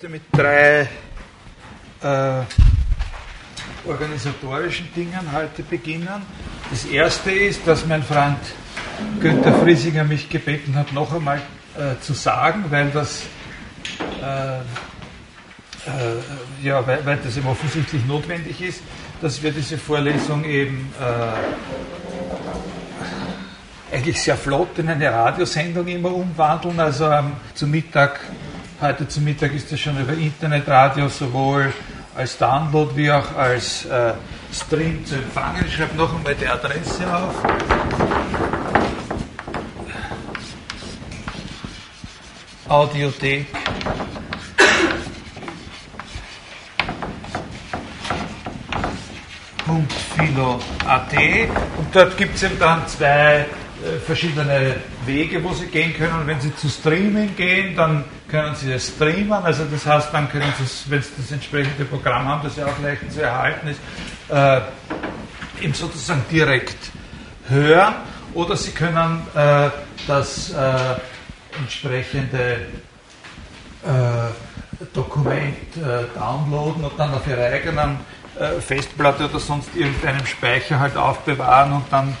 möchte mit drei äh, organisatorischen Dingen heute beginnen. Das erste ist, dass mein Freund Günther Friesinger mich gebeten hat, noch einmal äh, zu sagen, weil das, äh, äh, ja, weil, weil, das eben offensichtlich notwendig ist, dass wir diese Vorlesung eben äh, eigentlich sehr flott in eine Radiosendung immer umwandeln. Also ähm, zum Mittag, heute zum Mittag ist das schon über Internetradio sowohl als Download wie auch als äh, Stream zu empfangen. Ich schreibe noch einmal die Adresse auf. Audiothek. .philo.at und dort gibt es eben dann zwei verschiedene Wege, wo Sie gehen können. Wenn Sie zu Streaming gehen, dann können Sie es streamen. Also das heißt, dann können Sie, wenn Sie das entsprechende Programm haben, das ja auch leicht zu erhalten ist, äh, eben sozusagen direkt hören. Oder Sie können äh, das äh, entsprechende äh, Dokument äh, downloaden und dann auf Ihrer eigenen Festplatte oder sonst irgendeinem Speicher halt aufbewahren und dann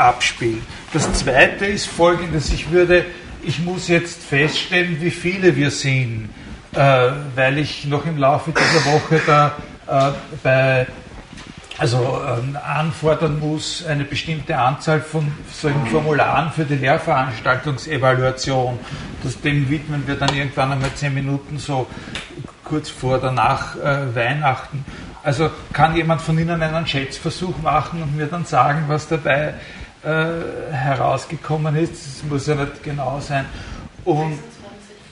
abspielen. Das zweite ist folgendes, ich würde, ich muss jetzt feststellen, wie viele wir sind, äh, weil ich noch im Laufe dieser Woche da äh, bei also ähm, anfordern muss eine bestimmte Anzahl von solchen Formularen für die Lehrveranstaltungsevaluation. Das, dem widmen wir dann irgendwann einmal zehn Minuten so kurz vor oder nach äh, Weihnachten. Also kann jemand von Ihnen einen Schätzversuch machen und mir dann sagen, was dabei äh, herausgekommen ist. Das muss ja nicht genau sein. Und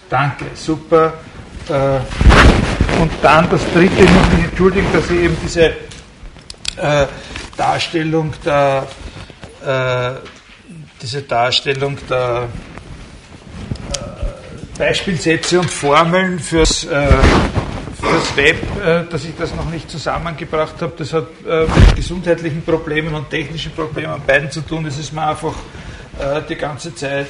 danke, super. Äh, und dann das dritte, ich muss mich entschuldigen, dass ich eben diese äh, Darstellung der äh, diese Darstellung der äh, Beispielsätze und Formeln fürs äh, das Web, äh, dass ich das noch nicht zusammengebracht habe, das hat äh, mit gesundheitlichen Problemen und technischen Problemen an beiden zu tun. Es ist mir einfach äh, die ganze Zeit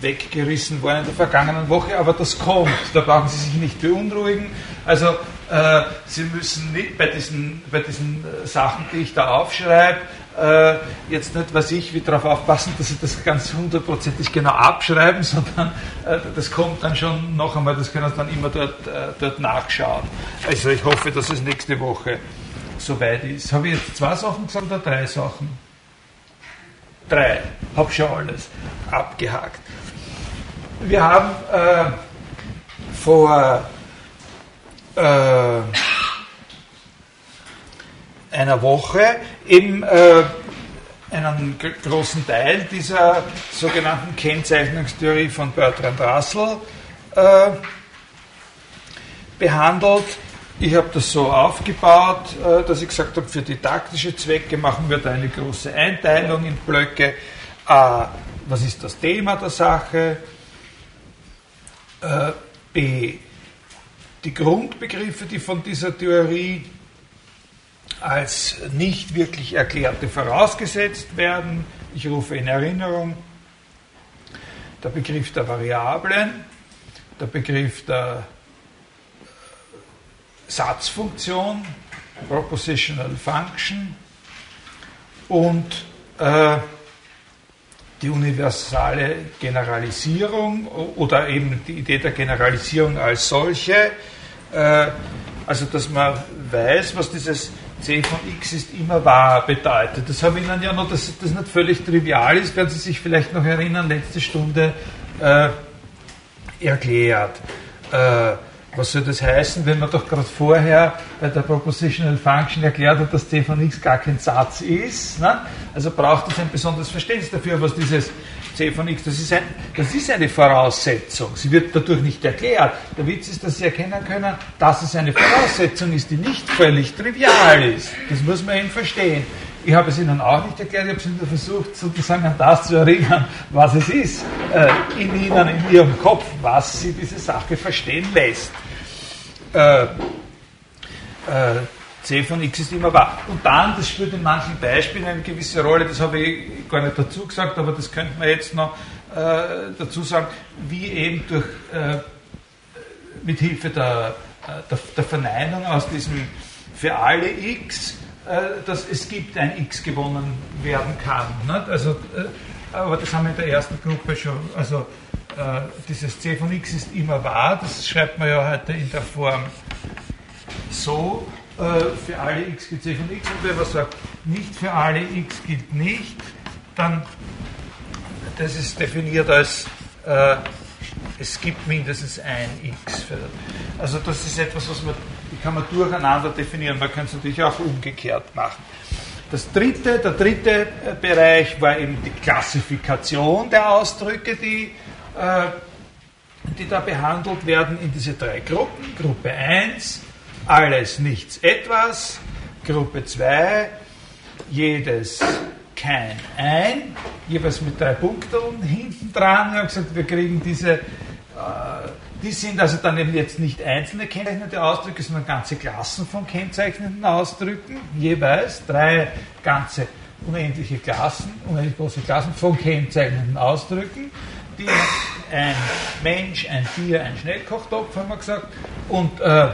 weggerissen worden in der vergangenen Woche, aber das kommt, da brauchen Sie sich nicht beunruhigen. Also äh, Sie müssen nicht bei diesen, bei diesen Sachen, die ich da aufschreibe, äh, jetzt nicht, was ich, wie darauf aufpassen, dass Sie das ganz hundertprozentig genau abschreiben, sondern äh, das kommt dann schon noch einmal, das können Sie dann immer dort, äh, dort nachschauen. Also ich hoffe, dass es nächste Woche soweit ist. Habe ich jetzt zwei Sachen gesagt oder drei Sachen? Drei. Habe schon alles abgehakt. Wir haben äh, vor äh, einer Woche eben äh, einen großen Teil dieser sogenannten Kennzeichnungstheorie von Bertrand Russell äh, behandelt. Ich habe das so aufgebaut, äh, dass ich gesagt habe, für didaktische Zwecke machen wir da eine große Einteilung in Blöcke. A, was ist das Thema der Sache? Äh, B, die Grundbegriffe, die von dieser Theorie als nicht wirklich erklärte vorausgesetzt werden. Ich rufe in Erinnerung der Begriff der Variablen, der Begriff der Satzfunktion, Propositional Function und äh, die universale Generalisierung oder eben die Idee der Generalisierung als solche. Äh, also dass man weiß, was dieses c von x ist immer wahr bedeutet. Das habe ich Ihnen ja noch, dass das nicht völlig trivial ist, werden Sie sich vielleicht noch erinnern, letzte Stunde äh, erklärt. Äh, was soll das heißen, wenn man doch gerade vorher bei der Propositional Function erklärt hat, dass c von x gar kein Satz ist? Ne? Also braucht es ein besonderes Verständnis dafür, was dieses c von x, das ist, ein, das ist eine Voraussetzung. Sie wird dadurch nicht erklärt. Der Witz ist, dass Sie erkennen können, dass es eine Voraussetzung ist, die nicht völlig trivial ist. Das muss man eben verstehen. Ich habe es Ihnen auch nicht erklärt, ich habe es Ihnen versucht, sozusagen an das zu erinnern, was es ist, äh, in Ihnen, in Ihrem Kopf, was Sie diese Sache verstehen lässt. Äh, äh, c von x ist immer wahr. Und dann, das spielt in manchen Beispielen eine gewisse Rolle, das habe ich gar nicht dazu gesagt, aber das könnte man jetzt noch äh, dazu sagen, wie eben durch äh, mit Hilfe der, der, der, Verneinung aus diesem für alle x, dass es gibt ein x gewonnen werden kann. Nicht? Also, aber das haben wir in der ersten Gruppe schon, also dieses c von x ist immer wahr, das schreibt man ja heute in der Form so, für alle x gilt c von x und wenn man sagt, nicht für alle x gilt nicht, dann das ist definiert als äh, es gibt mindestens ein x. Also das ist etwas, was man, kann man durcheinander definieren. Man kann es natürlich auch umgekehrt machen. Das dritte, der dritte äh, Bereich war eben die Klassifikation der Ausdrücke, die, äh, die da behandelt werden in diese drei Gruppen. Gruppe 1, alles, nichts, etwas. Gruppe 2, jedes, kein ein, jeweils mit drei Punkten hinten dran. Wir haben gesagt, wir kriegen diese, äh, die sind also dann eben jetzt nicht einzelne kennzeichnende Ausdrücke, sondern ganze Klassen von kennzeichnenden Ausdrücken, jeweils drei ganze unendliche Klassen, unendlich große Klassen von kennzeichnenden Ausdrücken, die ein Mensch, ein Tier, ein Schnellkochtopf, haben wir gesagt, und äh,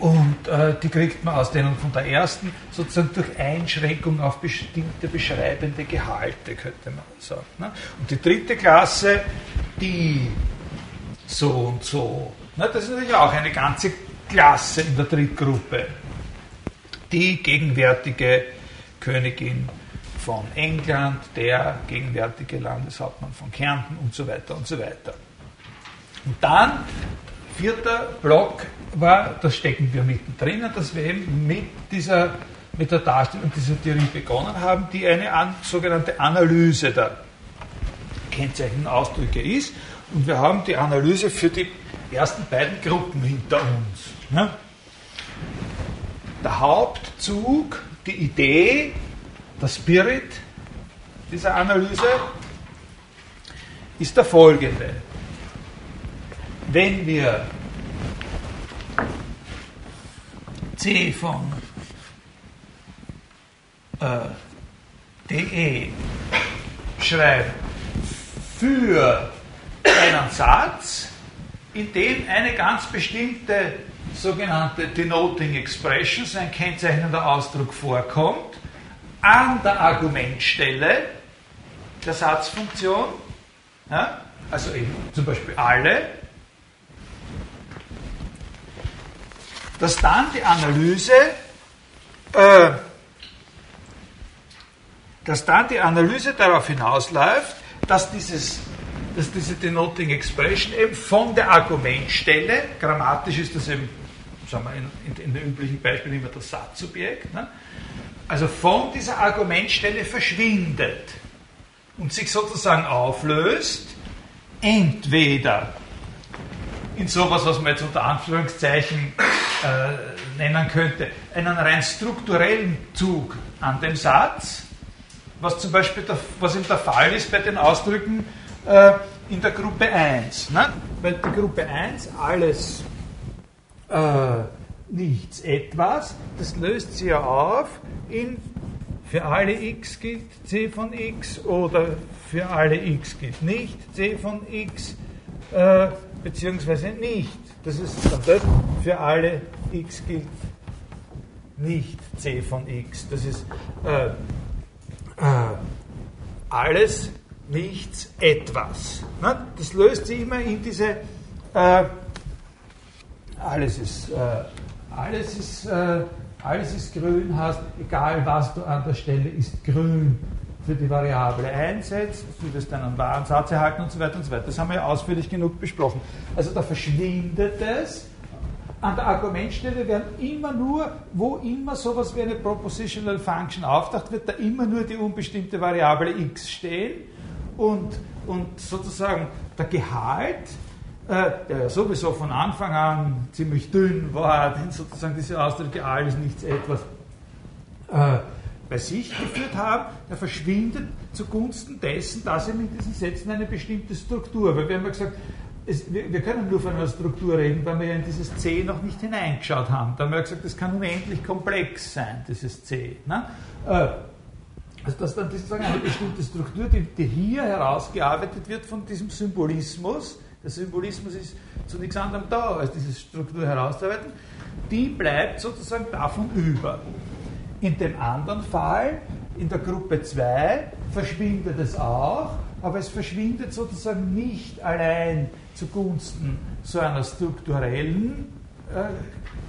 und äh, die kriegt man aus denen von der ersten sozusagen durch Einschränkung auf bestimmte beschreibende Gehalte, könnte man sagen. Ne? Und die dritte Klasse, die so und so. Ne? Das ist natürlich auch eine ganze Klasse in der Drittgruppe. Die gegenwärtige Königin von England, der gegenwärtige Landeshauptmann von Kärnten und so weiter und so weiter. Und dann, vierter Block, war, das stecken wir mittendrin, dass wir eben mit dieser mit der Darstellung dieser Theorie begonnen haben, die eine an, sogenannte Analyse der kennzeichnenden Ausdrücke ist. Und wir haben die Analyse für die ersten beiden Gruppen hinter uns. Ne? Der Hauptzug, die Idee, der Spirit dieser Analyse ist der folgende. Wenn wir C von äh, DE schreiben für einen Satz, in dem eine ganz bestimmte sogenannte Denoting Expression, ein kennzeichnender Ausdruck vorkommt, an der Argumentstelle der Satzfunktion, ja, also eben zum Beispiel alle, dass dann die Analyse, äh, dass dann die Analyse darauf hinausläuft, dass, dieses, dass diese Denoting Expression eben von der Argumentstelle, grammatisch ist das eben, sagen wir in, in, in den üblichen Beispielen immer das Satzsubjekt, ne? also von dieser Argumentstelle verschwindet und sich sozusagen auflöst, entweder in sowas, was man jetzt unter Anführungszeichen äh, nennen könnte, einen rein strukturellen Zug an dem Satz, was zum Beispiel der, was eben der Fall ist bei den Ausdrücken äh, in der Gruppe 1. Ne? Weil die Gruppe 1 alles äh, nichts etwas, das löst sie ja auf in für alle x gilt c von x oder für alle x gilt nicht c von x. Äh, beziehungsweise nicht. Das ist für alle x gilt nicht c von x. Das ist äh, äh, alles, nichts, etwas. Na, das löst sich immer in diese äh, alles ist, äh, alles ist, äh, alles ist grün, heißt, egal was du an der Stelle ist grün für die Variable einsetzt, du wirst einen wahren Satz erhalten und so weiter und so weiter. Das haben wir ja ausführlich genug besprochen. Also da verschwindet es. An der Argumentstelle werden immer nur, wo immer sowas wie eine Propositional Function auftaucht, wird da immer nur die unbestimmte Variable x stehen und, und sozusagen der Gehalt, äh, der ja sowieso von Anfang an ziemlich dünn war, denn sozusagen diese Ausdrücke alles nichts etwas, äh, bei sich geführt haben, der verschwindet zugunsten dessen, dass er mit diesen Sätzen eine bestimmte Struktur, weil wir haben ja gesagt, es, wir, wir, können nur von einer Struktur reden, weil wir ja in dieses C noch nicht hineingeschaut haben. Da haben wir gesagt, das kann unendlich komplex sein, dieses C. Ne? Äh, also dass dann sozusagen eine bestimmte Struktur, die, die hier herausgearbeitet wird von diesem Symbolismus, der Symbolismus ist zu nichts anderem da, als diese Struktur herauszuarbeiten, die bleibt sozusagen davon über. In dem anderen Fall, in der Gruppe 2, verschwindet es auch, aber es verschwindet sozusagen nicht allein zugunsten so einer strukturellen äh,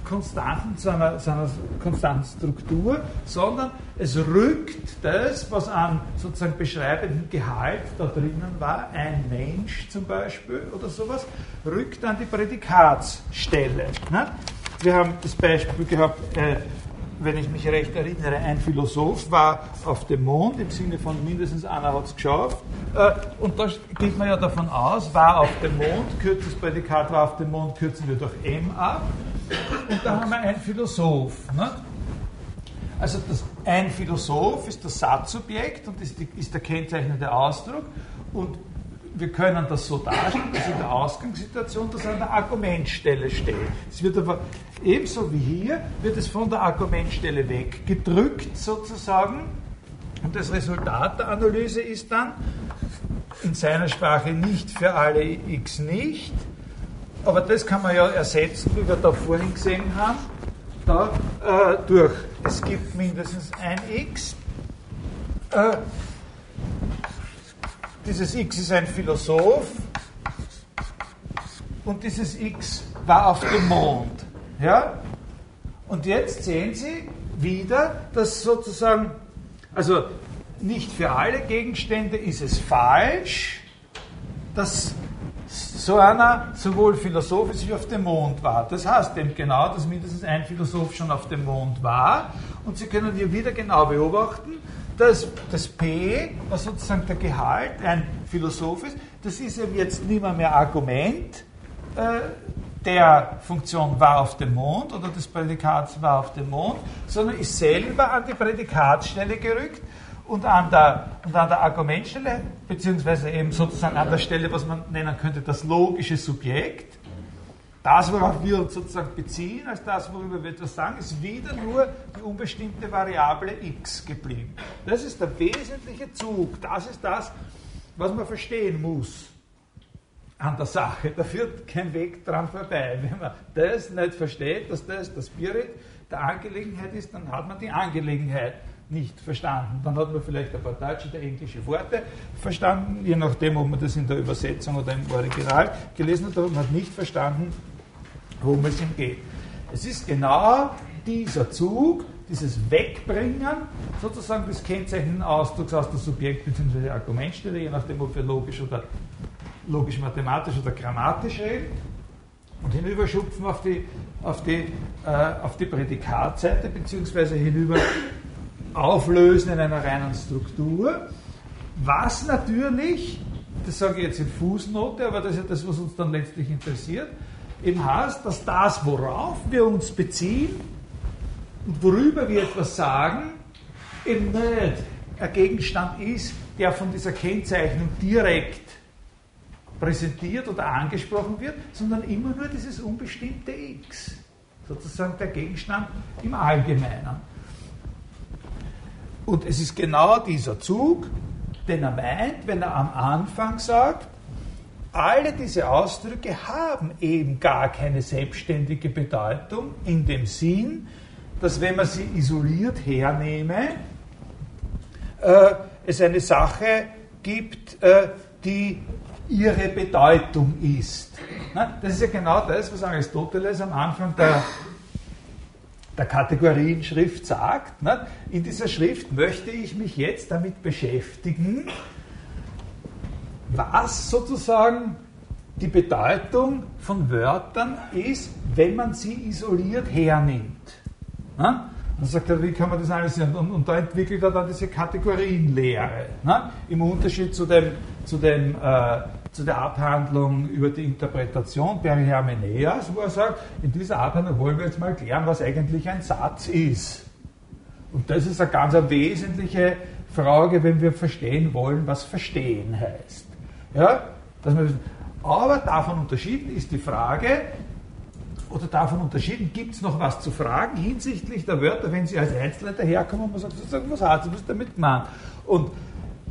konstanten, zu einer, zu einer konstanten Struktur, sondern es rückt das, was an sozusagen beschreibendem Gehalt da drinnen war, ein Mensch zum Beispiel oder sowas, rückt an die Prädikatsstelle. Ne? Wir haben das Beispiel gehabt, äh, wenn ich mich recht erinnere, ein Philosoph war auf dem Mond, im Sinne von mindestens einer hat es geschafft. Äh, und da geht man ja davon aus, war auf dem Mond, kürzt das Prädikat war auf dem Mond, kürzen wir durch M ab. Und da haben wir einen Philosoph. Ne? Also das, ein Philosoph ist das Satzobjekt und ist, die, ist der kennzeichnende Ausdruck. Und wir können das so darstellen, dass in der Ausgangssituation das an der Argumentstelle steht. Es wird aber ebenso wie hier, wird es von der Argumentstelle weggedrückt sozusagen. Und das Resultat der Analyse ist dann in seiner Sprache nicht für alle x nicht, aber das kann man ja ersetzen, wie wir da vorhin gesehen haben, da, äh, durch es gibt mindestens ein x. Äh, dieses X ist ein Philosoph und dieses X war auf dem Mond. Ja? Und jetzt sehen Sie wieder, dass sozusagen, also nicht für alle Gegenstände ist es falsch, dass so einer sowohl philosophisch wie auf dem Mond war. Das heißt eben genau, dass mindestens ein Philosoph schon auf dem Mond war. Und Sie können hier wieder genau beobachten, dass das P, was sozusagen der Gehalt, ein Philosoph ist, das ist eben jetzt nicht mehr, mehr Argument äh, der Funktion war auf dem Mond oder des Prädikats war auf dem Mond, sondern ist selber an die Prädikatsstelle gerückt und an der, und an der Argumentstelle, beziehungsweise eben sozusagen an der Stelle, was man nennen könnte, das logische Subjekt, das, worauf wir uns sozusagen beziehen, als das, worüber wir etwas sagen, ist wieder nur die unbestimmte Variable x geblieben. Das ist der wesentliche Zug. Das ist das, was man verstehen muss an der Sache. Da führt kein Weg dran vorbei. Wenn man das nicht versteht, dass das der Spirit der Angelegenheit ist, dann hat man die Angelegenheit nicht verstanden. Dann hat man vielleicht ein paar deutsche oder englische Worte verstanden, je nachdem, ob man das in der Übersetzung oder im Original gelesen hat, aber man hat nicht verstanden, es ihm geht. Es ist genau dieser Zug, dieses Wegbringen sozusagen des kennzeichnenden Ausdrucks aus der Subjekt- bzw. Argumentstelle, je nachdem, ob wir logisch oder logisch-mathematisch oder grammatisch reden, und hinüberschupfen auf die, auf die, äh, auf die Prädikatseite, beziehungsweise hinüber auflösen in einer reinen Struktur, was natürlich, das sage ich jetzt in Fußnote, aber das ist ja das, was uns dann letztlich interessiert, eben heißt, dass das, worauf wir uns beziehen und worüber wir etwas sagen, eben nicht ein Gegenstand ist, der von dieser Kennzeichnung direkt präsentiert oder angesprochen wird, sondern immer nur dieses unbestimmte X, sozusagen der Gegenstand im Allgemeinen. Und es ist genau dieser Zug, den er meint, wenn er am Anfang sagt, alle diese Ausdrücke haben eben gar keine selbstständige Bedeutung in dem Sinn, dass wenn man sie isoliert hernehme, äh, es eine Sache gibt, äh, die ihre Bedeutung ist. Na, das ist ja genau das, was Aristoteles am Anfang der, der Kategorienschrift sagt. Na, in dieser Schrift möchte ich mich jetzt damit beschäftigen, was sozusagen die Bedeutung von Wörtern ist, wenn man sie isoliert hernimmt. Na? Dann sagt er, wie kann man das analysieren? Und, und da entwickelt er dann diese Kategorienlehre. Na? Im Unterschied zu, dem, zu, dem, äh, zu der Abhandlung über die Interpretation Perihermeneas, wo er sagt, in dieser Abhandlung wollen wir jetzt mal klären, was eigentlich ein Satz ist. Und das ist eine ganz eine wesentliche Frage, wenn wir verstehen wollen, was verstehen heißt. Ja? Dass wir, aber davon unterschieden ist die Frage, oder davon unterschieden, gibt es noch was zu fragen hinsichtlich der Wörter, wenn sie als Einzelne daherkommen und man sagt, sozusagen, was hat sie damit gemeint? Und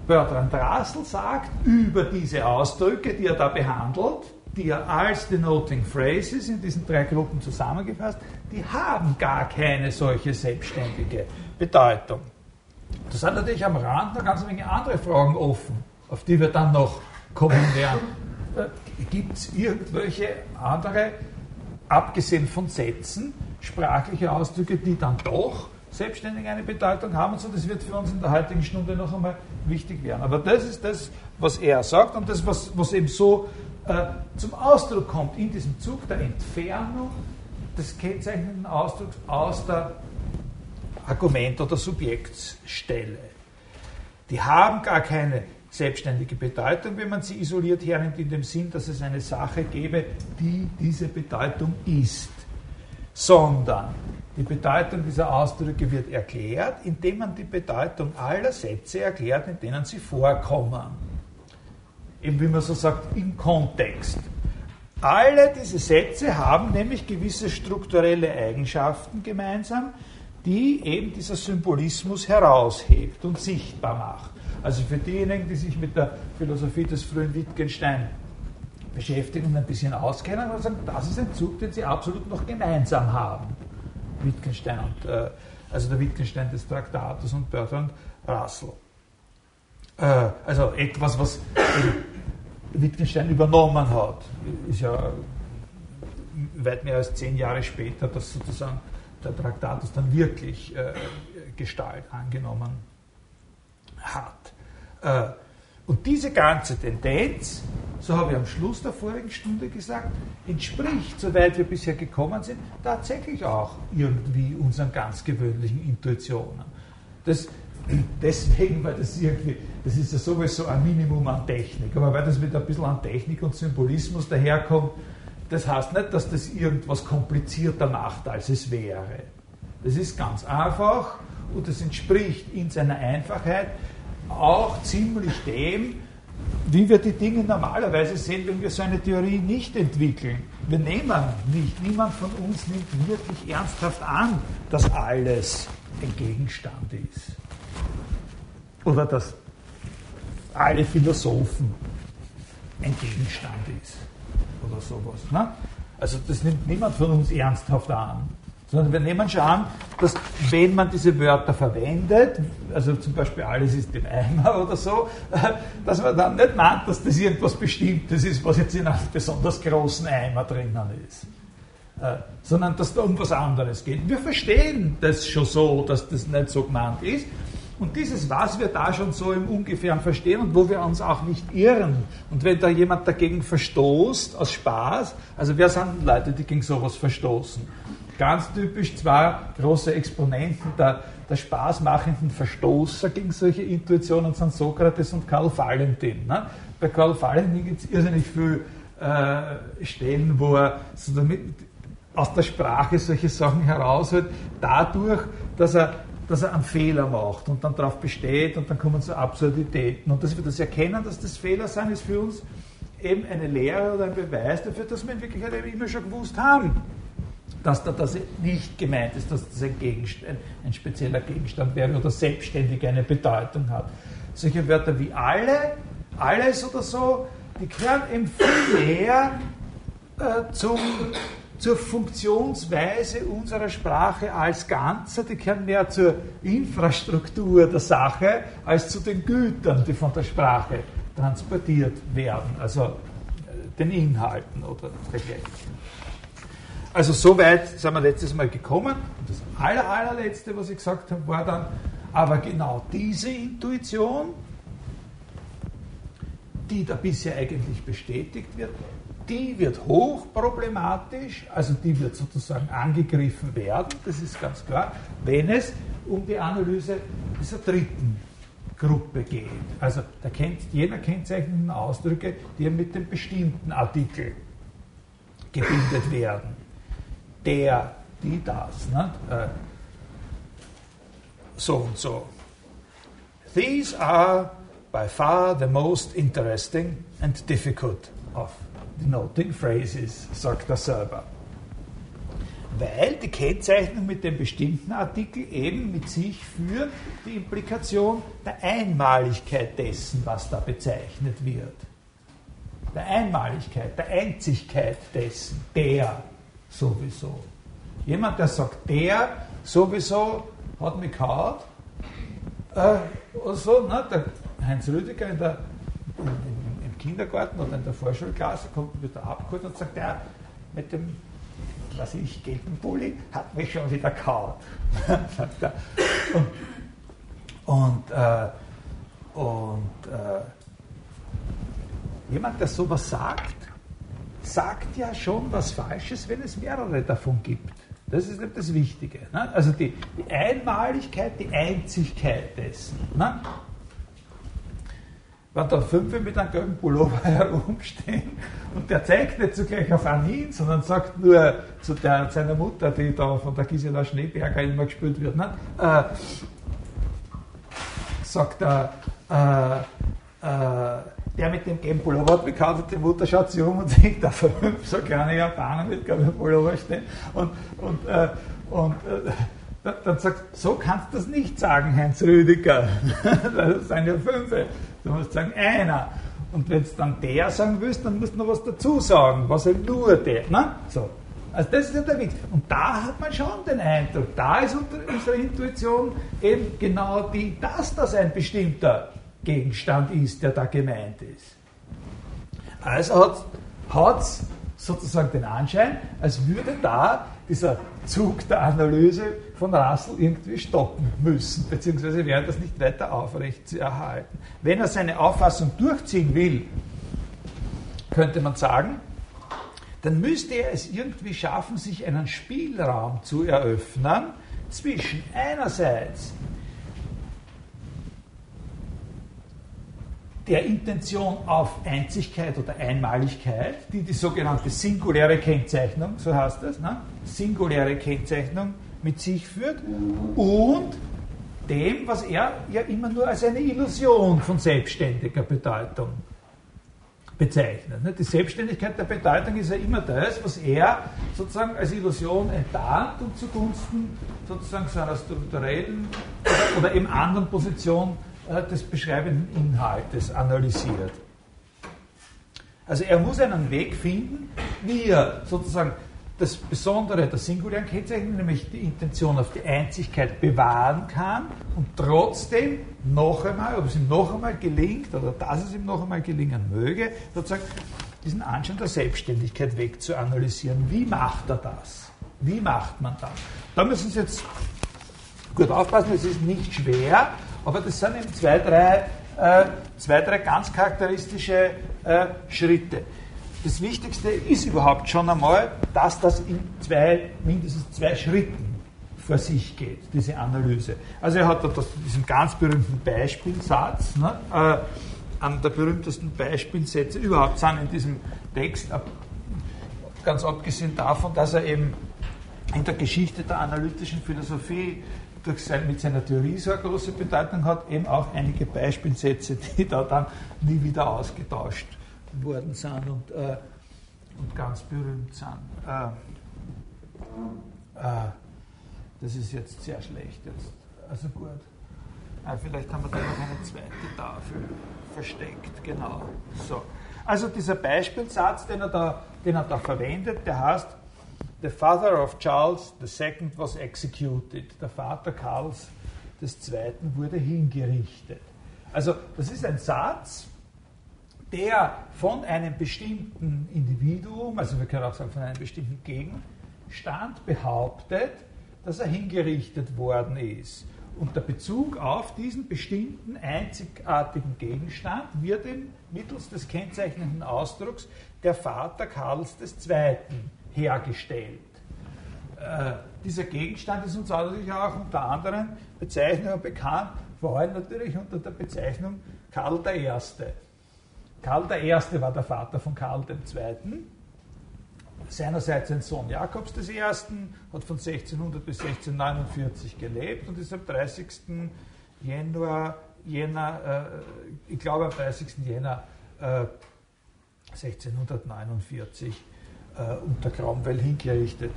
Bertrand Russell sagt über diese Ausdrücke, die er da behandelt, die er als Denoting Phrases in diesen drei Gruppen zusammengefasst, die haben gar keine solche selbstständige Bedeutung. Da sind natürlich am Rand noch ganz Menge andere Fragen offen, auf die wir dann noch kommen werden. Äh, Gibt es irgendwelche andere, abgesehen von Sätzen, sprachliche Ausdrücke, die dann doch selbstständig eine Bedeutung haben und so, das wird für uns in der heutigen Stunde noch einmal wichtig werden. Aber das ist das, was er sagt und das, was, was eben so äh, zum Ausdruck kommt in diesem Zug der Entfernung des kennzeichnenden Ausdrucks aus der Argument- oder Subjektsstelle. Die haben gar keine selbstständige Bedeutung, wenn man sie isoliert hernimmt, in dem Sinn, dass es eine Sache gäbe, die diese Bedeutung ist, sondern die Bedeutung dieser Ausdrücke wird erklärt, indem man die Bedeutung aller Sätze erklärt, in denen sie vorkommen. Eben wie man so sagt, im Kontext. Alle diese Sätze haben nämlich gewisse strukturelle Eigenschaften gemeinsam, die eben dieser Symbolismus heraushebt und sichtbar macht. Also für diejenigen, die sich mit der Philosophie des frühen Wittgenstein beschäftigen und ein bisschen auskennen, und sagen, das ist ein Zug, den sie absolut noch gemeinsam haben. Wittgenstein und, äh, also der Wittgenstein des Traktatus und Bertrand Russell. Äh, also etwas, was Wittgenstein übernommen hat, ist ja weit mehr als zehn Jahre später, dass sozusagen der Traktatus dann wirklich äh, Gestalt angenommen hat. Äh, und diese ganze Tendenz, so habe ich am Schluss der vorigen Stunde gesagt, entspricht, soweit wir bisher gekommen sind, tatsächlich auch irgendwie unseren ganz gewöhnlichen Intuitionen. Das, deswegen, weil das irgendwie, das ist ja sowieso ein Minimum an Technik, aber weil das mit ein bisschen an Technik und Symbolismus daherkommt, das heißt nicht, dass das irgendwas komplizierter macht, als es wäre. Das ist ganz einfach und das entspricht in seiner Einfachheit auch ziemlich dem, wie wir die Dinge normalerweise sehen, wenn wir so eine Theorie nicht entwickeln. Wir nehmen nicht, niemand von uns nimmt wirklich ernsthaft an, dass alles ein Gegenstand ist. Oder dass alle Philosophen ein Gegenstand ist. Oder sowas. Ne? Also das nimmt niemand von uns ernsthaft an sondern wir nehmen schon an, dass wenn man diese Wörter verwendet, also zum Beispiel alles ist im Eimer oder so, dass man dann nicht meint, dass das irgendwas Bestimmtes ist, was jetzt in einem besonders großen Eimer drinnen ist. Äh, sondern dass da um was anderes geht. Wir verstehen das schon so, dass das nicht so gemeint ist. Und dieses, was wir da schon so im Ungefähren verstehen und wo wir uns auch nicht irren. Und wenn da jemand dagegen verstoßt, aus Spaß, also wer sind Leute, die gegen sowas verstoßen? Ganz typisch zwei große Exponenten der, der spaßmachenden Verstoßer gegen solche Intuitionen sind Sokrates und Karl Valentin. Ne? Bei Karl Valentin gibt es irrsinnig viele äh, Stellen, wo er so damit, aus der Sprache solche Sachen herausholt, dadurch, dass er dass er einen Fehler macht und dann darauf besteht und dann kommen so Absurditäten. Und dass wir das erkennen, dass das Fehler sind, ist für uns eben eine Lehre oder ein Beweis dafür, dass wir in Wirklichkeit eben immer schon gewusst haben dass da das nicht gemeint ist, dass das ein, Gegenstand, ein spezieller Gegenstand wäre oder selbstständig eine Bedeutung hat. Solche Wörter wie alle, alles oder so, die gehören eben viel mehr äh, zum, zur Funktionsweise unserer Sprache als Ganzer, die gehören mehr zur Infrastruktur der Sache als zu den Gütern, die von der Sprache transportiert werden, also äh, den Inhalten oder dergleichen. Also soweit sind wir letztes Mal gekommen. Und das aller, allerletzte, was ich gesagt habe, war dann, aber genau diese Intuition, die da bisher eigentlich bestätigt wird, die wird hochproblematisch, also die wird sozusagen angegriffen werden, das ist ganz klar, wenn es um die Analyse dieser dritten Gruppe geht. Also da kennt, jener kennzeichnenden Ausdrücke, die mit dem bestimmten Artikel gebildet werden der, die, das. Ne? Äh, so und so. These are by far the most interesting and difficult of denoting phrases, sagt er selber. Weil die Kennzeichnung mit dem bestimmten Artikel eben mit sich führt die Implikation der Einmaligkeit dessen, was da bezeichnet wird. der Einmaligkeit, der Einzigkeit dessen, der sowieso. Jemand, der sagt, der sowieso hat mich gehaut, äh, oder so, ne? der Heinz Rüdiger in der, im, im Kindergarten oder in der Vorschulklasse kommt wieder abgeholt und sagt, der mit dem was ich, gelben Pulli, hat mich schon wieder gehauen. und und, äh, und äh, jemand, der sowas sagt, sagt ja schon was Falsches, wenn es mehrere davon gibt. Das ist nicht das Wichtige. Ne? Also die, die, Einmaligkeit, die Einzigkeit dessen. Ne? Wenn da fünf mit einem gelben Pullover herumstehen und der zeigt nicht zugleich auf einen hin, sondern sagt nur zu der, seiner Mutter, die da von der Gisela Schneeberger immer gespielt wird, ne? äh, sagt er, äh, äh, der mit dem gelben Pullover hat bekannt, die Mutter schaut sich um und sieht da fünf so kleine Japaner mit gelben Pullover stehen und, und, äh, und äh, dann sagt, so kannst du das nicht sagen, Heinz Rüdiger. das sind ja fünf. Du musst sagen, einer. Und wenn du dann der sagen willst, dann musst du noch was dazu sagen, was eben nur der. Ne? So. Also das ist ja der Witz. Und da hat man schon den Eindruck, da ist unsere Intuition eben genau die, dass das ein bestimmter Gegenstand ist, der da gemeint ist. Also hat es sozusagen den Anschein, als würde da dieser Zug der Analyse von Russell irgendwie stoppen müssen, beziehungsweise wäre das nicht weiter aufrecht zu erhalten. Wenn er seine Auffassung durchziehen will, könnte man sagen, dann müsste er es irgendwie schaffen, sich einen Spielraum zu eröffnen zwischen einerseits der Intention auf Einzigkeit oder Einmaligkeit, die die sogenannte singuläre Kennzeichnung, so heißt das, ne? singuläre Kennzeichnung mit sich führt, und dem, was er ja immer nur als eine Illusion von selbstständiger Bedeutung bezeichnet. Ne? Die Selbstständigkeit der Bedeutung ist ja immer das, was er sozusagen als Illusion enttarnt und zugunsten sozusagen seiner strukturellen oder, eben anderen Position des beschreibenden Inhaltes analysiert. Also er muss einen Weg finden, wie er sozusagen das Besondere der singulären Kennzeichnung, nämlich die Intention auf die Einzigkeit bewahren kann und trotzdem noch einmal, ob es ihm noch einmal gelingt oder dass es ihm noch einmal gelingen möge, sozusagen diesen Anschein der Selbstständigkeit wegzuanalysieren. Wie macht er das? Wie macht man das? Da müssen Sie jetzt gut aufpassen, es ist nicht schwer, aber das sind eben zwei, drei, äh, zwei, drei ganz charakteristische äh, Schritte. Das Wichtigste ist überhaupt schon einmal, dass das in zwei, mindestens zwei Schritten vor sich geht, diese Analyse. Also er hat da das, diesen ganz berühmten Beispielsatz, ne, äh, an der berühmtesten Beispielsätze überhaupt sind in diesem Text, ganz abgesehen davon, dass er eben in der Geschichte der analytischen Philosophie sein, mit seiner Theorie so eine große Bedeutung hat, eben auch einige Beispielsätze, die da dann nie wieder ausgetauscht worden sind und, äh, und ganz berühmt sind. Äh, äh, das ist jetzt sehr schlecht. Jetzt. Also gut. Äh, vielleicht haben wir da noch eine zweite Tafel versteckt. Genau. So. Also dieser Beispielsatz, den er, da, den er da verwendet, der heißt, The father of Charles II was executed. Der Vater Karls II. wurde hingerichtet. Also das ist ein Satz, der von einem bestimmten Individuum, also wir können auch sagen von einem bestimmten Gegenstand, behauptet, dass er hingerichtet worden ist. Und der Bezug auf diesen bestimmten einzigartigen Gegenstand wird mittels des kennzeichnenden Ausdrucks der Vater Karls II hergestellt. Äh, dieser Gegenstand ist uns natürlich auch unter anderen Bezeichnungen bekannt, vor allem natürlich unter der Bezeichnung Karl I. Karl I. war der Vater von Karl II. Seinerseits ein Sohn Jakobs I., hat von 1600 bis 1649 gelebt und ist am 30. Januar, Jänner, äh, ich glaube am 30. Jänner äh, 1649 äh, unter Cromwell hingerichtet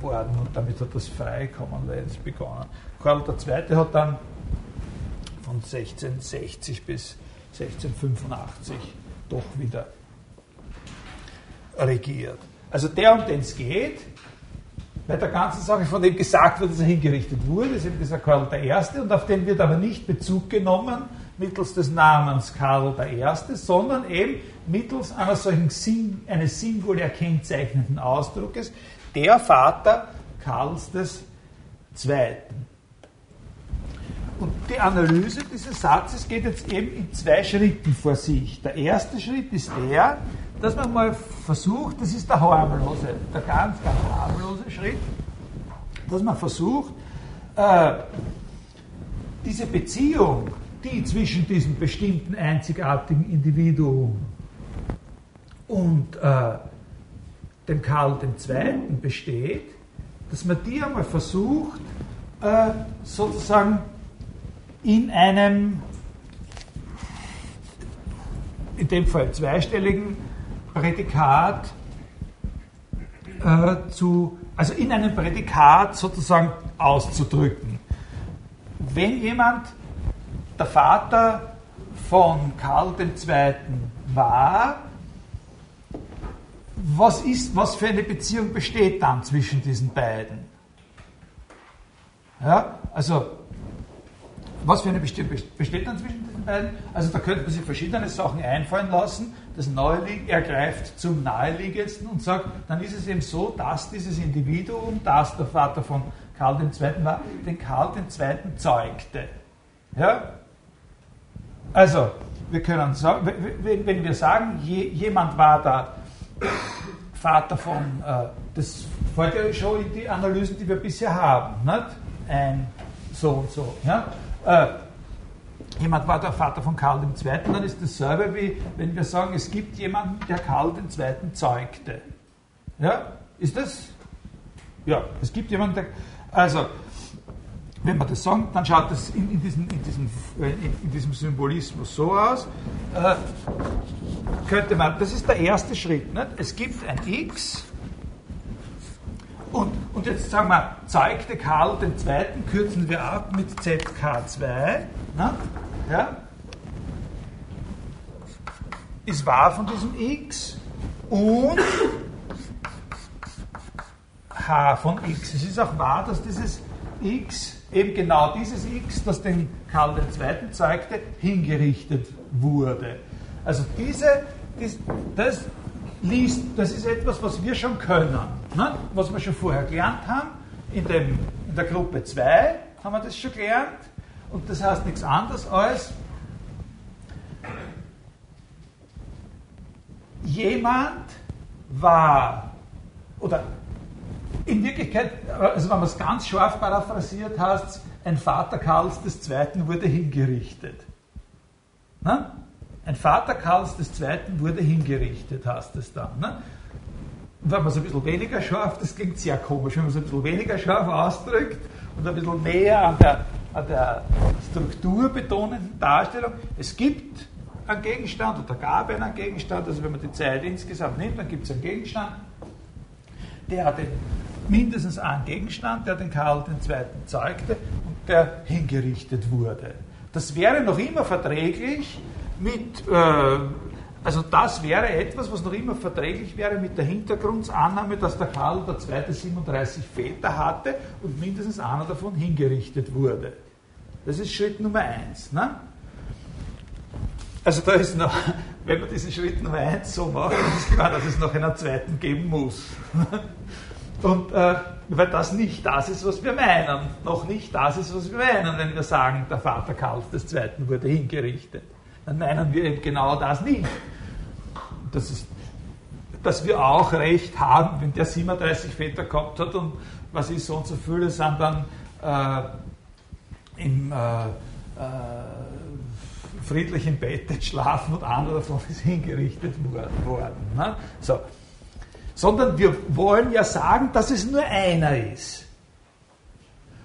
worden und damit hat das freie Commonwealth begonnen. Karl II. hat dann von 1660 bis 1685 doch wieder regiert. Also der, um den es geht, bei der ganzen Sache, von dem gesagt wird, dass er hingerichtet wurde, ist eben dieser Karl I. und auf den wird aber nicht Bezug genommen mittels des Namens Karl I., sondern eben mittels einer solchen eines singulär kennzeichnenden Ausdruckes, der Vater Karls II. Und die Analyse dieses Satzes geht jetzt eben in zwei Schritten vor sich. Der erste Schritt ist der, dass man mal versucht, das ist der harmlose, der ganz, ganz harmlose Schritt, dass man versucht, äh, diese Beziehung, die zwischen diesem bestimmten einzigartigen Individuum und äh, dem Karl II. besteht, dass man die einmal versucht, äh, sozusagen in einem, in dem Fall zweistelligen Prädikat äh, zu, also in einem Prädikat sozusagen auszudrücken. Wenn jemand der Vater von Karl II. war, was, ist, was für eine Beziehung besteht dann zwischen diesen beiden? Ja, also was für eine Beziehung besteht dann zwischen diesen beiden? Also da könnte man sich verschiedene Sachen einfallen lassen. Das Neulieg ergreift zum Naheliegendsten und sagt, dann ist es eben so, dass dieses Individuum, das der Vater von Karl II. war, den Karl II. zeugte. Ja? Also, wir können sagen, wenn wir sagen, jemand war da Vater von, äh, das folgt ja schon in die Analysen, die wir bisher haben, nicht? ein so und so. Ja? Äh, jemand war der Vater von Karl II., dann ist dasselbe wie wenn wir sagen, es gibt jemanden, der Karl II. zeugte. Ja? Ist das? Ja, es gibt jemanden, der. Also, wenn wir das sagen, dann schaut das in, in, diesem, in, diesem, äh, in, diesem, Symbolismus so aus. Äh, könnte man, das ist der erste Schritt. Nicht? Es gibt ein X und, und jetzt sagen wir, zeigte Karl II. kürzen wir ab mit ZK2. Ne? Ja? Ist wahr von diesem X und H von X. Es ist auch wahr, dass dieses X, eben genau dieses X, das den Karl II. zeigte, hingerichtet wurde. Also diese, das liest, das ist etwas, was wir schon können, ne? was wir schon vorher gelernt haben. In, dem, in der Gruppe 2 haben wir das schon gelernt. Und das heißt nichts anderes als, jemand war, oder in Wirklichkeit, also wenn man es ganz scharf paraphrasiert heißt ein Vater Karls II. wurde hingerichtet. Na? Ein Vater Karls II. wurde hingerichtet, heißt es dann. Ne? Und wenn man es ein bisschen weniger scharf, das klingt sehr komisch, wenn man es ein bisschen weniger scharf ausdrückt und ein bisschen näher an der, an der strukturbetonenden Darstellung, es gibt einen Gegenstand oder gab einen Gegenstand, also wenn man die Zeit insgesamt nimmt, dann gibt es einen Gegenstand, der hat mindestens einen Gegenstand, der den Karl II. zeugte und der hingerichtet wurde. Das wäre noch immer verträglich mit, äh, also das wäre etwas, was noch immer verträglich wäre mit der Hintergrundannahme, dass der Karl II. 37 Väter hatte und mindestens einer davon hingerichtet wurde. Das ist Schritt Nummer eins. Ne? Also da ist noch, wenn man diesen Schritt Nummer eins so macht, ist klar, dass es noch einen zweiten geben muss. Und äh, weil das nicht das ist, was wir meinen, noch nicht das ist, was wir meinen, wenn wir sagen, der Vater Karl II. wurde hingerichtet dann meinen wir eben genau das nicht. Das ist, dass wir auch Recht haben, wenn der 37 Väter gehabt hat und was ist so und so viele sind dann äh, im äh, äh, friedlichen Bett schlafen und einer davon ist hingerichtet worden. Ne? So. Sondern wir wollen ja sagen, dass es nur einer ist.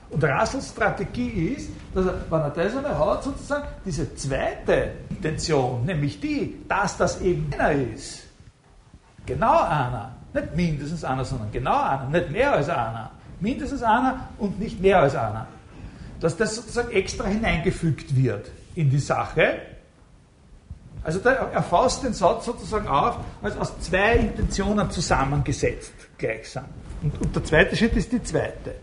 Und Russells Strategie ist, dass er, wenn er das einmal hat, sozusagen diese zweite Intention, nämlich die, dass das eben einer ist. Genau einer. Nicht mindestens einer, sondern genau einer. Nicht mehr als einer. Mindestens einer und nicht mehr als einer. Dass das sozusagen extra hineingefügt wird in die Sache. Also da, er fasst den Satz sozusagen auf, als aus zwei Intentionen zusammengesetzt gleichsam. Und, und der zweite Schritt ist die zweite.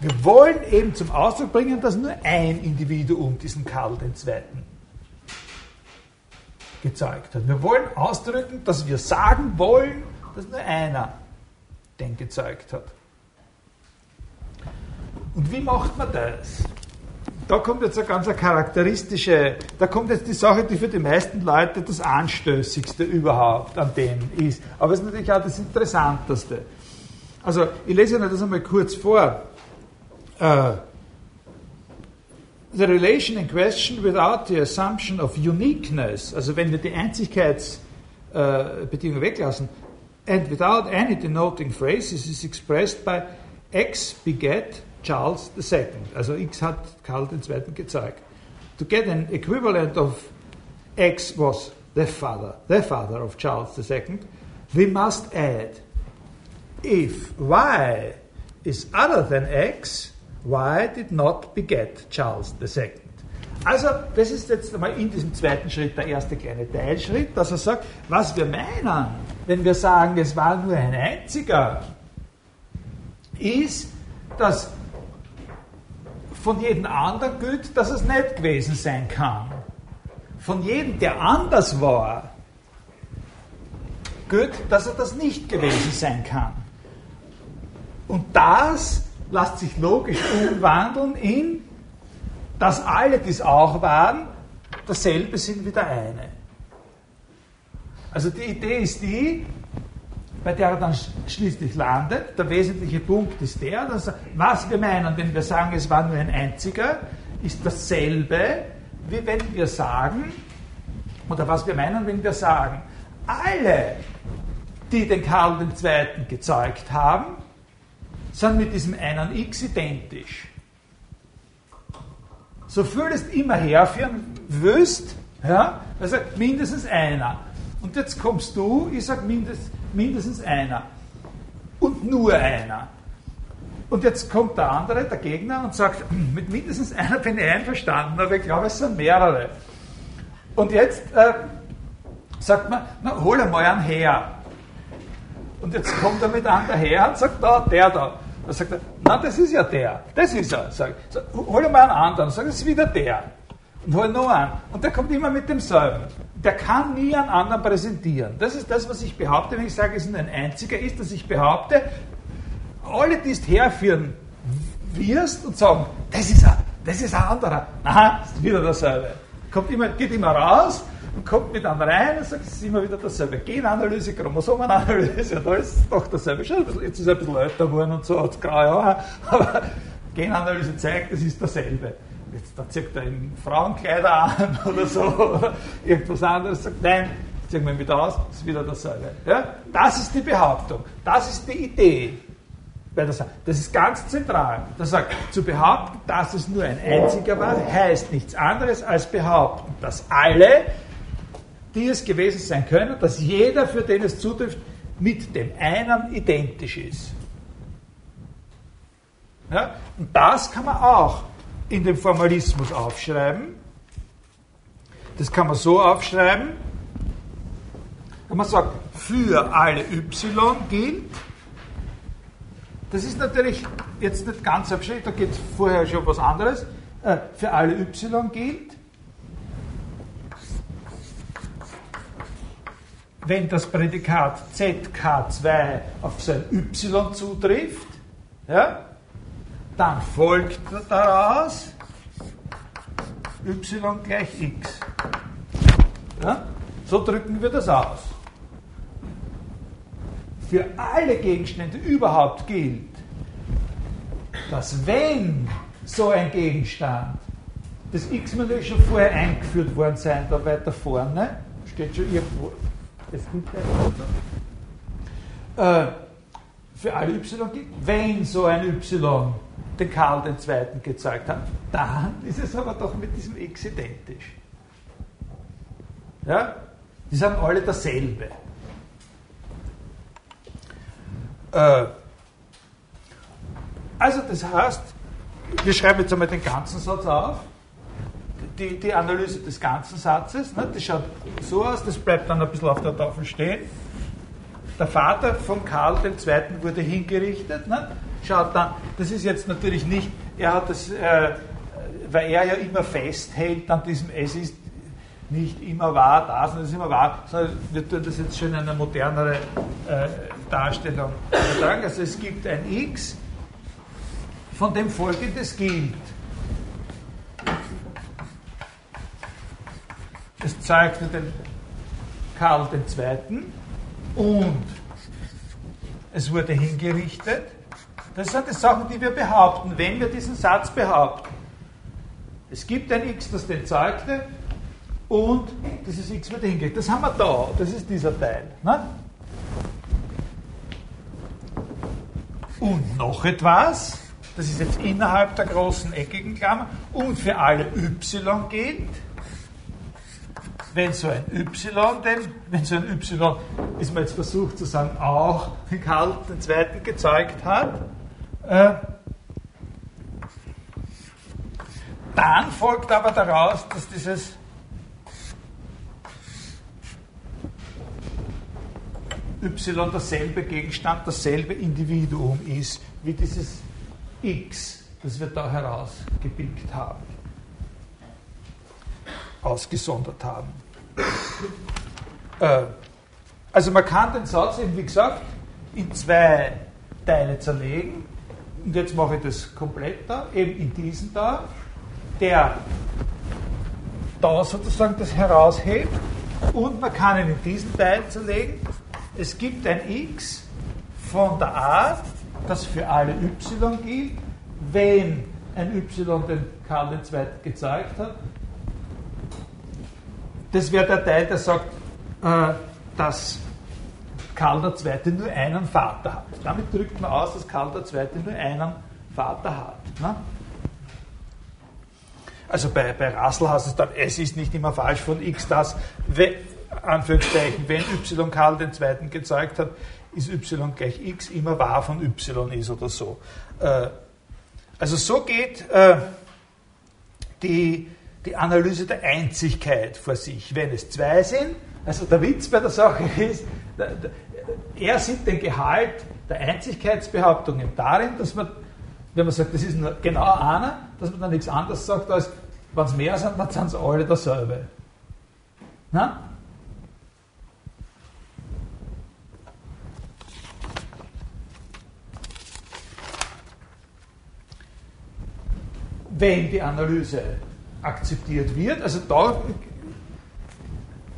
Wir wollen eben zum Ausdruck bringen, dass nur ein Individuum diesen Karl II. gezeigt hat. Wir wollen ausdrücken, dass wir sagen wollen, dass nur einer den gezeigt hat. Und wie macht man das? Da kommt jetzt eine ganz charakteristische, da kommt jetzt die Sache, die für die meisten Leute das Anstößigste überhaupt an dem ist. Aber es ist natürlich auch das Interessanteste. Also, ich lese Ihnen das einmal kurz vor. Uh, the relation in question without the assumption of uniqueness, also wenn wir die Einzigkeitsbedingung uh, weglassen, and without any denoting phrases is expressed by X beget Charles II. Also X hat Karl II. gezeigt. To get an equivalent of X was the father, the father of Charles II, we must add if Y is other than X, Why did not beget Charles II? Also, das ist jetzt einmal in diesem zweiten Schritt der erste kleine Teilschritt, dass er sagt, was wir meinen, wenn wir sagen, es war nur ein einziger, ist, dass von jedem anderen gilt, dass es nicht gewesen sein kann. Von jedem, der anders war, gilt, dass er das nicht gewesen sein kann. Und das lässt sich logisch umwandeln in, dass alle, die es auch waren, dasselbe sind wie der eine. Also die Idee ist die, bei der er dann schließlich landet. Der wesentliche Punkt ist der, dass was wir meinen, wenn wir sagen, es war nur ein einziger, ist dasselbe, wie wenn wir sagen, oder was wir meinen, wenn wir sagen, alle, die den Karl II. gezeugt haben, sind mit diesem einen x identisch. So es immer herführen willst, ja, also mindestens einer. Und jetzt kommst du, ich sage mindest, mindestens einer. Und nur einer. Und jetzt kommt der andere, der Gegner, und sagt, mit mindestens einer bin ich einverstanden, aber ich glaube, es sind mehrere. Und jetzt äh, sagt man, na, hol einmal einen her. Und jetzt kommt er mit einem daher und sagt, da, der da. Dann sagt er, na, das ist ja der. Das ist er. Sag, sag, hol mal einen anderen. Sag, das ist wieder der. Und noch einen. Und der kommt immer mit demselben. Der kann nie einen anderen präsentieren. Das ist das, was ich behaupte, wenn ich sage, es ist ein einziger ist, dass ich behaupte, alle, die es herführen wirst und sagen, das ist er, das ist ein anderer. Na, ist wieder dasselbe. Kommt immer, geht immer raus und kommt mit einem rein und sagt, es ist immer wieder dasselbe. Genanalyse, Chromosomenanalyse, da ist doch dasselbe. Schon, jetzt ist er ein bisschen älter geworden und so, hat graue Haare, aber Genanalyse zeigt, es ist dasselbe. Jetzt da zieht er ihm Frauenkleider an oder so, oder irgendwas anderes, sagt, nein, ziehen wir ihn wieder aus, ist wieder dasselbe. Ja? Das ist die Behauptung, das ist die Idee. Das ist ganz zentral. Das sagt, zu behaupten, dass es nur ein einziger war, heißt nichts anderes als behaupten, dass alle die es gewesen sein können, dass jeder, für den es zutrifft, mit dem einen identisch ist. Ja? Und das kann man auch in dem Formalismus aufschreiben. Das kann man so aufschreiben, wenn man sagt, für alle y gilt, das ist natürlich jetzt nicht ganz abschließend, da geht vorher schon was anderes, äh, für alle y gilt, wenn das Prädikat ZK2 auf sein Y zutrifft, ja, dann folgt daraus y gleich x. Ja? So drücken wir das aus. Für alle Gegenstände überhaupt gilt, dass wenn so ein Gegenstand, das x natürlich schon vorher eingeführt worden sein, da weiter vorne, steht schon irgendwo es gibt äh, für alle y gibt, wenn so ein y den Karl II. gezeigt hat, dann ist es aber doch mit diesem x identisch. Ja? Die sind alle dasselbe. Äh, also das heißt, wir schreiben jetzt einmal den ganzen Satz auf. die, die Analyse des ganzen Satzes. Ne? Das schaut so aus, das bleibt dann ein bisschen auf der Tafel stehen. Der Vater von Karl II. wurde hingerichtet. Ne? Schaut dann, das ist jetzt natürlich nicht, er hat das, äh, weil er ja immer festhält an diesem Es ist nicht immer wahr, das ist immer wahr, sondern wir tun das jetzt schon in einer modernere äh, Darstellung. Also es gibt ein X, von dem folgendes gilt. Es zeigte den Karl II. und es wurde hingerichtet. Das sind die Sachen, die wir behaupten, wenn wir diesen Satz behaupten. Es gibt ein X, das den zeigte und dieses X wurde hingerichtet. Das haben wir da, das ist dieser Teil. Ne? Und noch etwas, das ist jetzt innerhalb der großen eckigen Klammer, und für alle y gilt, wenn so ein y, denn wenn so ein y, ist man jetzt versucht zu sagen, auch den Karl II. gezeugt hat, äh, dann folgt aber daraus, dass dieses y derselbe Gegenstand, dasselbe Individuum ist, wie dieses x, das wir da herausgepickt haben, ausgesondert haben. Äh, also man kann den Satz eben, wie gesagt, in zwei Teile zerlegen. Und jetzt mache ich das komplett da, eben in diesen da, der da sozusagen das heraushebt. Und man kann ihn in diesen Teil zerlegen. Es gibt ein x von der Art, das für alle y gilt, wenn ein y den Karl II. gezeigt hat. Das wäre der Teil, der sagt, äh, dass Karl II. nur einen Vater hat. Damit drückt man aus, dass Karl II. nur einen Vater hat. Ne? Also bei, bei Russell heißt es dann, es ist nicht immer falsch von x, das, Anführungszeichen, wenn y Karl II. gezeigt hat, ist y gleich x immer wahr von y ist oder so. Äh, also so geht äh, die, die Analyse der Einzigkeit vor sich. Wenn es zwei sind, also der Witz bei der Sache ist, er sieht den Gehalt der Einzigkeitsbehauptungen darin, dass man, wenn man sagt, das ist genau einer, dass man dann nichts anderes sagt, als wenn es mehr sind, dann sind es alle dasselbe. Na? wenn die Analyse akzeptiert wird. Also da,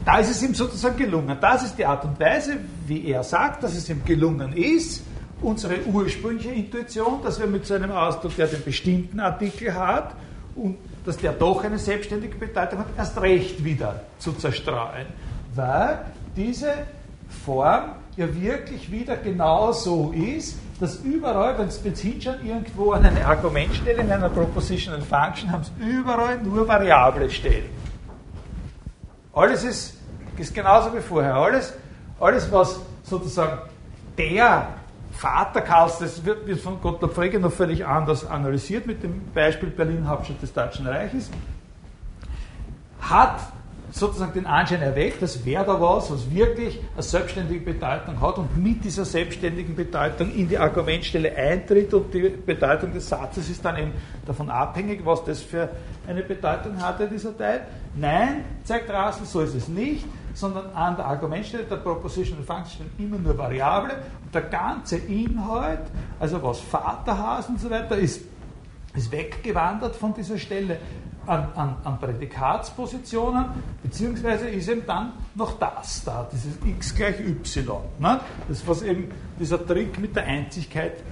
da ist es ihm sozusagen gelungen. Das ist die Art und Weise, wie er sagt, dass es ihm gelungen ist, unsere ursprüngliche Intuition, dass wir mit so einem Ausdruck, der den bestimmten Artikel hat und dass der doch eine selbstständige Bedeutung hat, erst recht wieder zu zerstreuen. Weil diese Form ja wirklich wieder genau so ist, dass überall, wenn Sie hinschauen, irgendwo an eine Argumentstelle in einer Propositional Function, haben Sie überall nur Variable stehen. Alles ist, ist genauso wie vorher. Alles, alles, was sozusagen der Vater Karls, das wird, wird von Gottlob Frege noch völlig anders analysiert mit dem Beispiel Berlin, Hauptstadt des Deutschen Reiches, hat sozusagen den Anschein erweckt, dass wer da was, was wirklich eine selbstständige Bedeutung hat und mit dieser selbstständigen Bedeutung in die Argumentstelle eintritt und die Bedeutung des Satzes ist dann eben davon abhängig, was das für eine Bedeutung hatte, dieser Teil. Nein, zeigt Russell, so ist es nicht, sondern an der Argumentstelle der Propositional Function immer nur Variable und der ganze Inhalt, also was Vater heißt und so weiter, ist, ist weggewandert von dieser Stelle an, an, an Prädikatspositionen, beziehungsweise ist eben dann noch das da, dieses x gleich y. Ne? Das was eben dieser Trick mit der Einzigkeit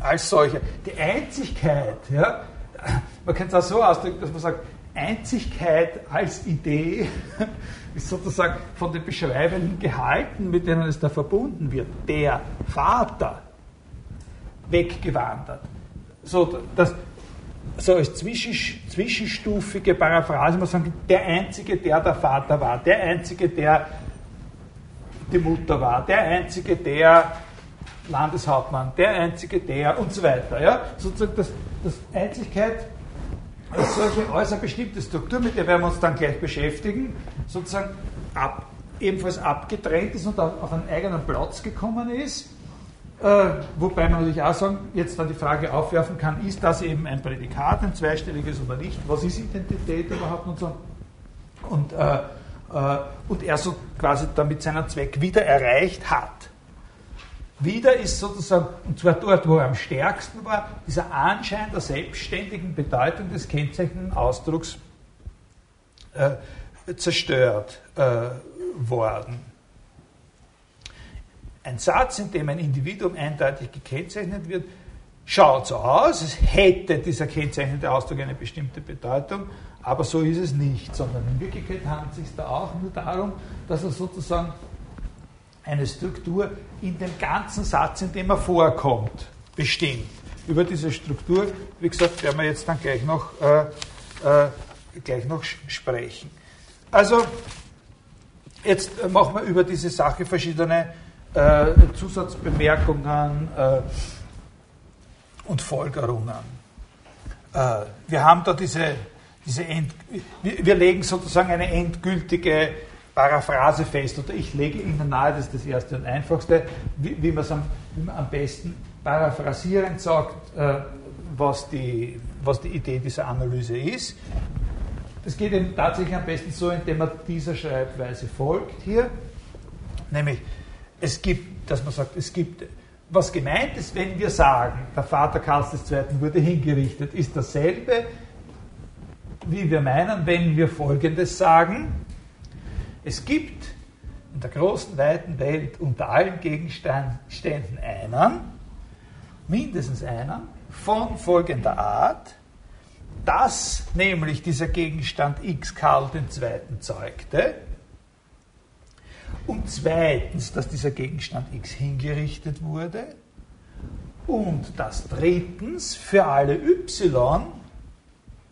als solche. Die Einzigkeit, ja, man kann es auch so ausdrücken, dass man sagt, Einzigkeit als Idee ist sozusagen von den beschreibenden Gehalten, mit denen es da verbunden wird, der Vater weggewandert. So, das, so als zwischenstufige Paraphrase man sagen, der Einzige, der der Vater war, der Einzige, der die Mutter war, der Einzige, der Landeshauptmann, der Einzige, der und so weiter. Ja? Sozusagen das, das Einzigkeit als solche äußerst bestimmte Struktur, mit der werden wir uns dann gleich beschäftigen, sozusagen ab, ebenfalls abgetrennt ist und auf einen eigenen Platz gekommen ist. Äh, wobei man natürlich auch sagen, jetzt dann die Frage aufwerfen kann, ist das eben ein Prädikat, ein zweistelliges oder nicht? Was ist Identität überhaupt und so? Und, äh, äh, und er so quasi damit seinen Zweck wieder erreicht hat. Wieder ist sozusagen, und zwar dort, wo er am stärksten war, dieser Anschein der selbstständigen Bedeutung des kennzeichnenden Ausdrucks äh, zerstört äh, worden. Ein Satz, in dem ein Individuum eindeutig gekennzeichnet wird, schaut so aus, es hätte dieser kennzeichnende Ausdruck eine bestimmte Bedeutung, aber so ist es nicht, sondern in Wirklichkeit handelt es sich da auch nur darum, dass er sozusagen eine Struktur in dem ganzen Satz, in dem er vorkommt, bestimmt. Über diese Struktur, wie gesagt, werden wir jetzt dann gleich noch, äh, äh, gleich noch sprechen. Also, jetzt machen wir über diese Sache verschiedene äh, Zusatzbemerkungen äh, und Folgerungen. Äh, wir haben da diese, diese End, wir legen sozusagen eine endgültige Paraphrase fest, oder ich lege Ihnen nahe, das ist das erste und einfachste, wie, wie, am, wie man am besten paraphrasierend sagt, äh, was, die, was die Idee dieser Analyse ist. Das geht eben tatsächlich am besten so, indem man dieser Schreibweise folgt hier, nämlich es gibt, dass man sagt, es gibt, was gemeint ist, wenn wir sagen, der Vater Karls II. wurde hingerichtet, ist dasselbe, wie wir meinen, wenn wir Folgendes sagen, es gibt in der großen, weiten Welt unter allen Gegenständen einen, mindestens einen, von folgender Art, dass nämlich dieser Gegenstand X Karl II. zeugte, und zweitens, dass dieser Gegenstand X hingerichtet wurde, und dass drittens für alle Y,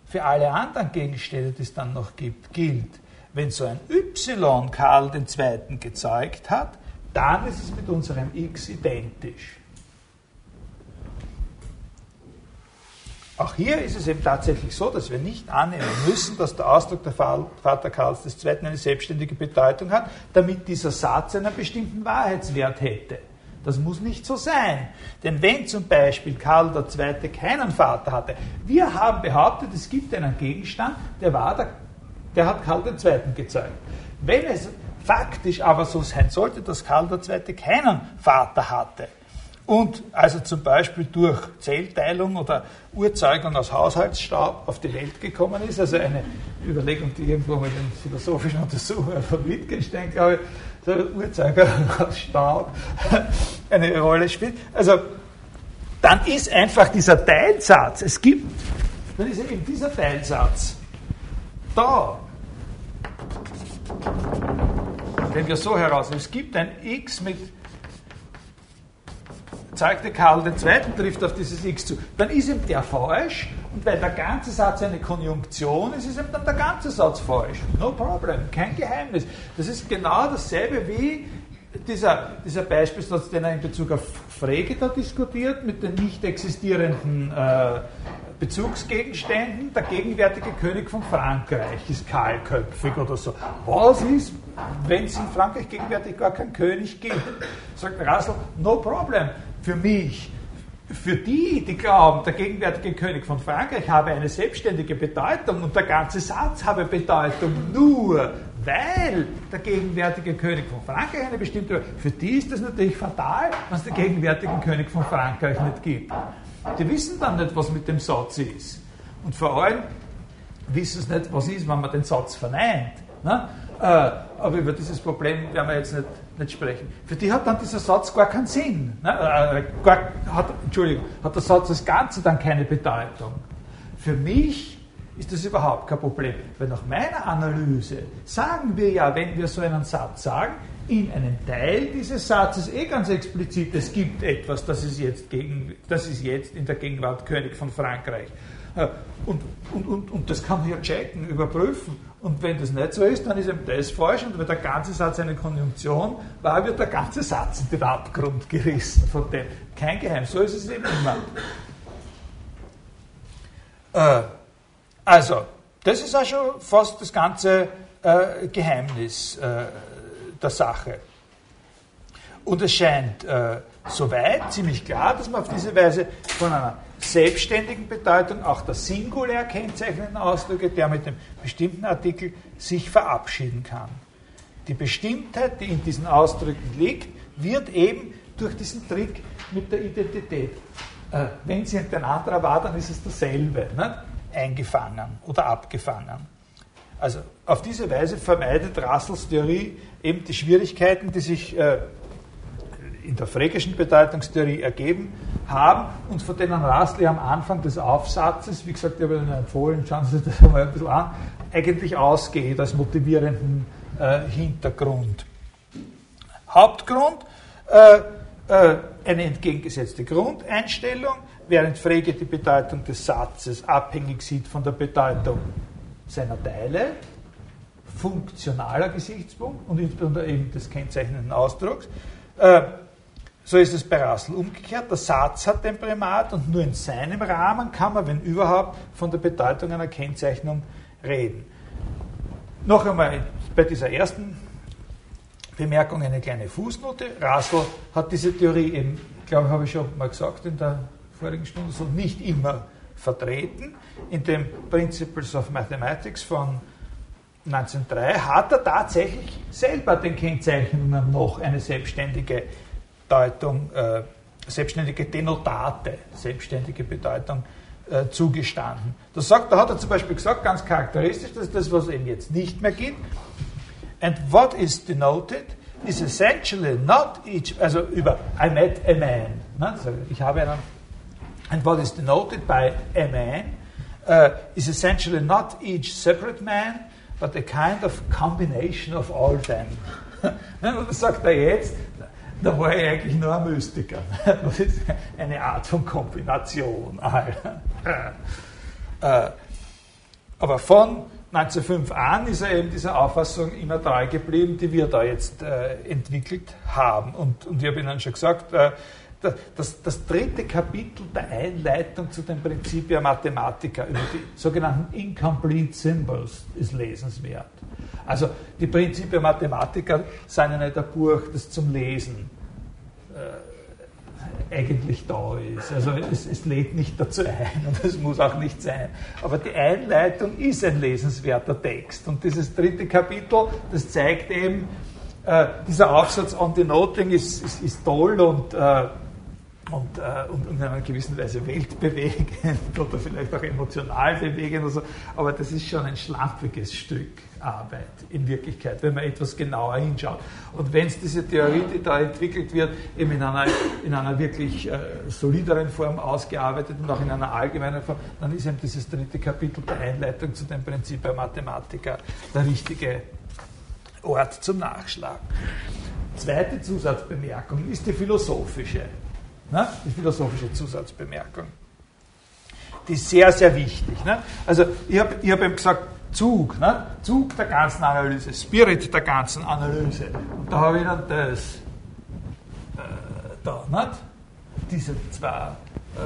für alle anderen Gegenstände, die es dann noch gibt, gilt, wenn so ein Y Karl II. gezeugt hat, dann ist es mit unserem X identisch. Auch hier ist es eben tatsächlich so, dass wir nicht annehmen müssen, dass der Ausdruck der Vater Karls II. eine selbstständige Bedeutung hat, damit dieser Satz einen bestimmten Wahrheitswert hätte. Das muss nicht so sein. Denn wenn zum Beispiel Karl II. keinen Vater hatte, wir haben behauptet, es gibt einen Gegenstand, der war der der hat Karl II. gezeigt. Wenn es faktisch aber so sein sollte, dass Karl II. keinen Vater hatte und also zum Beispiel durch Zellteilung oder Urzeugung aus Haushaltsstaub auf die Welt gekommen ist, also eine Überlegung, die irgendwo mit den philosophischen Untersuchungen von Wittgenstein, glaube ich, so Urzeugung aus Staub eine Rolle spielt. Also dann ist einfach dieser Teilsatz, es gibt, dann ist eben dieser Teilsatz da wenn wir so heraus, es gibt ein x mit, zeigte Karl II. trifft auf dieses x zu, dann ist ihm der falsch und weil der ganze Satz eine Konjunktion ist, ist ihm dann der ganze Satz falsch. No problem, kein Geheimnis. Das ist genau dasselbe wie dieser, dieser Beispielsatz, den er in Bezug auf Frege da diskutiert, mit den nicht existierenden äh, Bezugsgegenständen, der gegenwärtige König von Frankreich ist kahlköpfig oder so. Was ist, wenn es in Frankreich gegenwärtig gar keinen König gibt? Sagt Russell, no problem. Für mich, für die, die glauben, der gegenwärtige König von Frankreich habe eine selbstständige Bedeutung und der ganze Satz habe Bedeutung nur, weil der gegenwärtige König von Frankreich eine bestimmte, für die ist das natürlich fatal, wenn es den gegenwärtigen König von Frankreich nicht gibt. Die wissen dann nicht, was mit dem Satz ist. Und vor allem wissen sie nicht, was ist, wenn man den Satz verneint. Ne? Äh, aber über dieses Problem werden wir jetzt nicht, nicht sprechen. Für die hat dann dieser Satz gar keinen Sinn. Ne? Äh, gar, hat, Entschuldigung, hat der Satz als Ganze dann keine Bedeutung. Für mich ist das überhaupt kein Problem. Weil nach meiner Analyse sagen wir ja, wenn wir so einen Satz sagen, in einem Teil dieses Satzes eh ganz explizit, es gibt etwas, das ist jetzt, gegen, das ist jetzt in der Gegenwart König von Frankreich. Äh, und, und, und, und das kann man ja checken, überprüfen. Und wenn das nicht so ist, dann ist eben das falsch. Und wenn der ganze Satz eine Konjunktion war, wird der ganze Satz in den Abgrund gerissen von dem. Kein Geheim, so ist es eben immer. Äh, Also, das ist auch schon fast das ganze äh, Geheimnis äh, der Sache. Und es scheint äh, soweit ziemlich klar, dass man auf diese Weise von einer selbstständigen Bedeutung auch der singulär kennzeichnenden Ausdrücke, der mit dem bestimmten Artikel sich verabschieden kann. Die Bestimmtheit, die in diesen Ausdrücken liegt, wird eben durch diesen Trick mit der Identität, äh, wenn sie ein anderer war, dann ist es dasselbe, ne? eingefangen oder abgefangen. Also auf diese Weise vermeidet Russells Theorie eben die Schwierigkeiten, die sich äh, in der fräkischen Bedeutungstheorie ergeben haben und von denen Russell am Anfang des Aufsatzes, wie gesagt, ich habe Ihnen empfohlen, schauen Sie sich das mal ein bisschen an, eigentlich ausgeht als motivierenden äh, Hintergrund. Hauptgrund, äh, äh, eine entgegengesetzte Grundeinstellung, während Frege die Bedeutung des Satzes abhängig sieht von der Bedeutung seiner Teile, funktionaler Gesichtspunkt und insbesondere eben des kennzeichnenden Ausdrucks. Äh, so ist es bei Russell umgekehrt. Der Satz hat den Primat und nur in seinem Rahmen kann man, wenn überhaupt, von der Bedeutung einer Kennzeichnung reden. Noch einmal bei dieser ersten Bemerkung eine kleine Fußnote. Russell hat diese Theorie eben, glaube ich, habe ich schon mal gesagt in der vorigen Stunde, so nicht immer vertreten. In dem Principles of Mathematics von 1903 hat er tatsächlich selber den Kennzeichnungen noch eine selbstständige Bedeutung, äh, selbstständige Denotate, selbstständige Bedeutung äh, zugestanden. Das sagt, da hat er zum Beispiel gesagt, ganz charakteristisch, das ist das, was eben jetzt nicht mehr gibt. And what is denoted is essentially not each, also über I met a man. Ne? Also ich habe einen, and what is denoted by a man uh, is essentially not each separate man, but a kind of combination of all them. Ne? Das sagt er jetzt, da war ich eigentlich nur ein Mystiker. Das ist eine Art von Kombination. Äh, aber von 1905 an ist er eben dieser Auffassung immer treu geblieben, die wir da jetzt äh, entwickelt haben. Und, und ich habe Ihnen schon gesagt, äh, das, das, dritte Kapitel der Einleitung zu den Prinzipien Mathematica über die sogenannten Incomplete Symbols ist lesenswert. Also die Prinzipien Mathematica sind ja nicht ein Buch, das zum Lesen äh, eigentlich da ist. Also es, es lädt nicht dazu ein und es muss auch nicht sein. Aber die Einleitung ist ein lesenswerter Text. Und dieses dritte Kapitel, das zeigt eben, äh, dieser Aufsatz on the Noting ist, ist, ist toll und äh, und, äh, und, in einer gewissen Weise weltbewegend oder vielleicht auch emotional bewegend. Oder so. Aber das ist schon ein schlampiges Stück Arbeit in Wirklichkeit, wenn man etwas genauer hinschaut. Und wenn es diese Theorie, die da entwickelt wird, eben in einer, in einer wirklich äh, solideren Form ausgearbeitet und auch in einer allgemeinen Form, dann ist eben dieses dritte Kapitel der Einleitung zu dem Prinzip der Mathematiker der richtige Ort zum Nachschlagen. Zweite Zusatzbemerkung ist die philosophische. Ne? Die philosophische Zusatzbemerkung. Die ist sehr, sehr wichtig. Ne? Also ich habe ich hab eben gesagt, Zug, ne? Zug der ganzen Analyse, Spirit der ganzen Analyse. Und da habe ich dann das äh, da, nicht? diese zwei äh,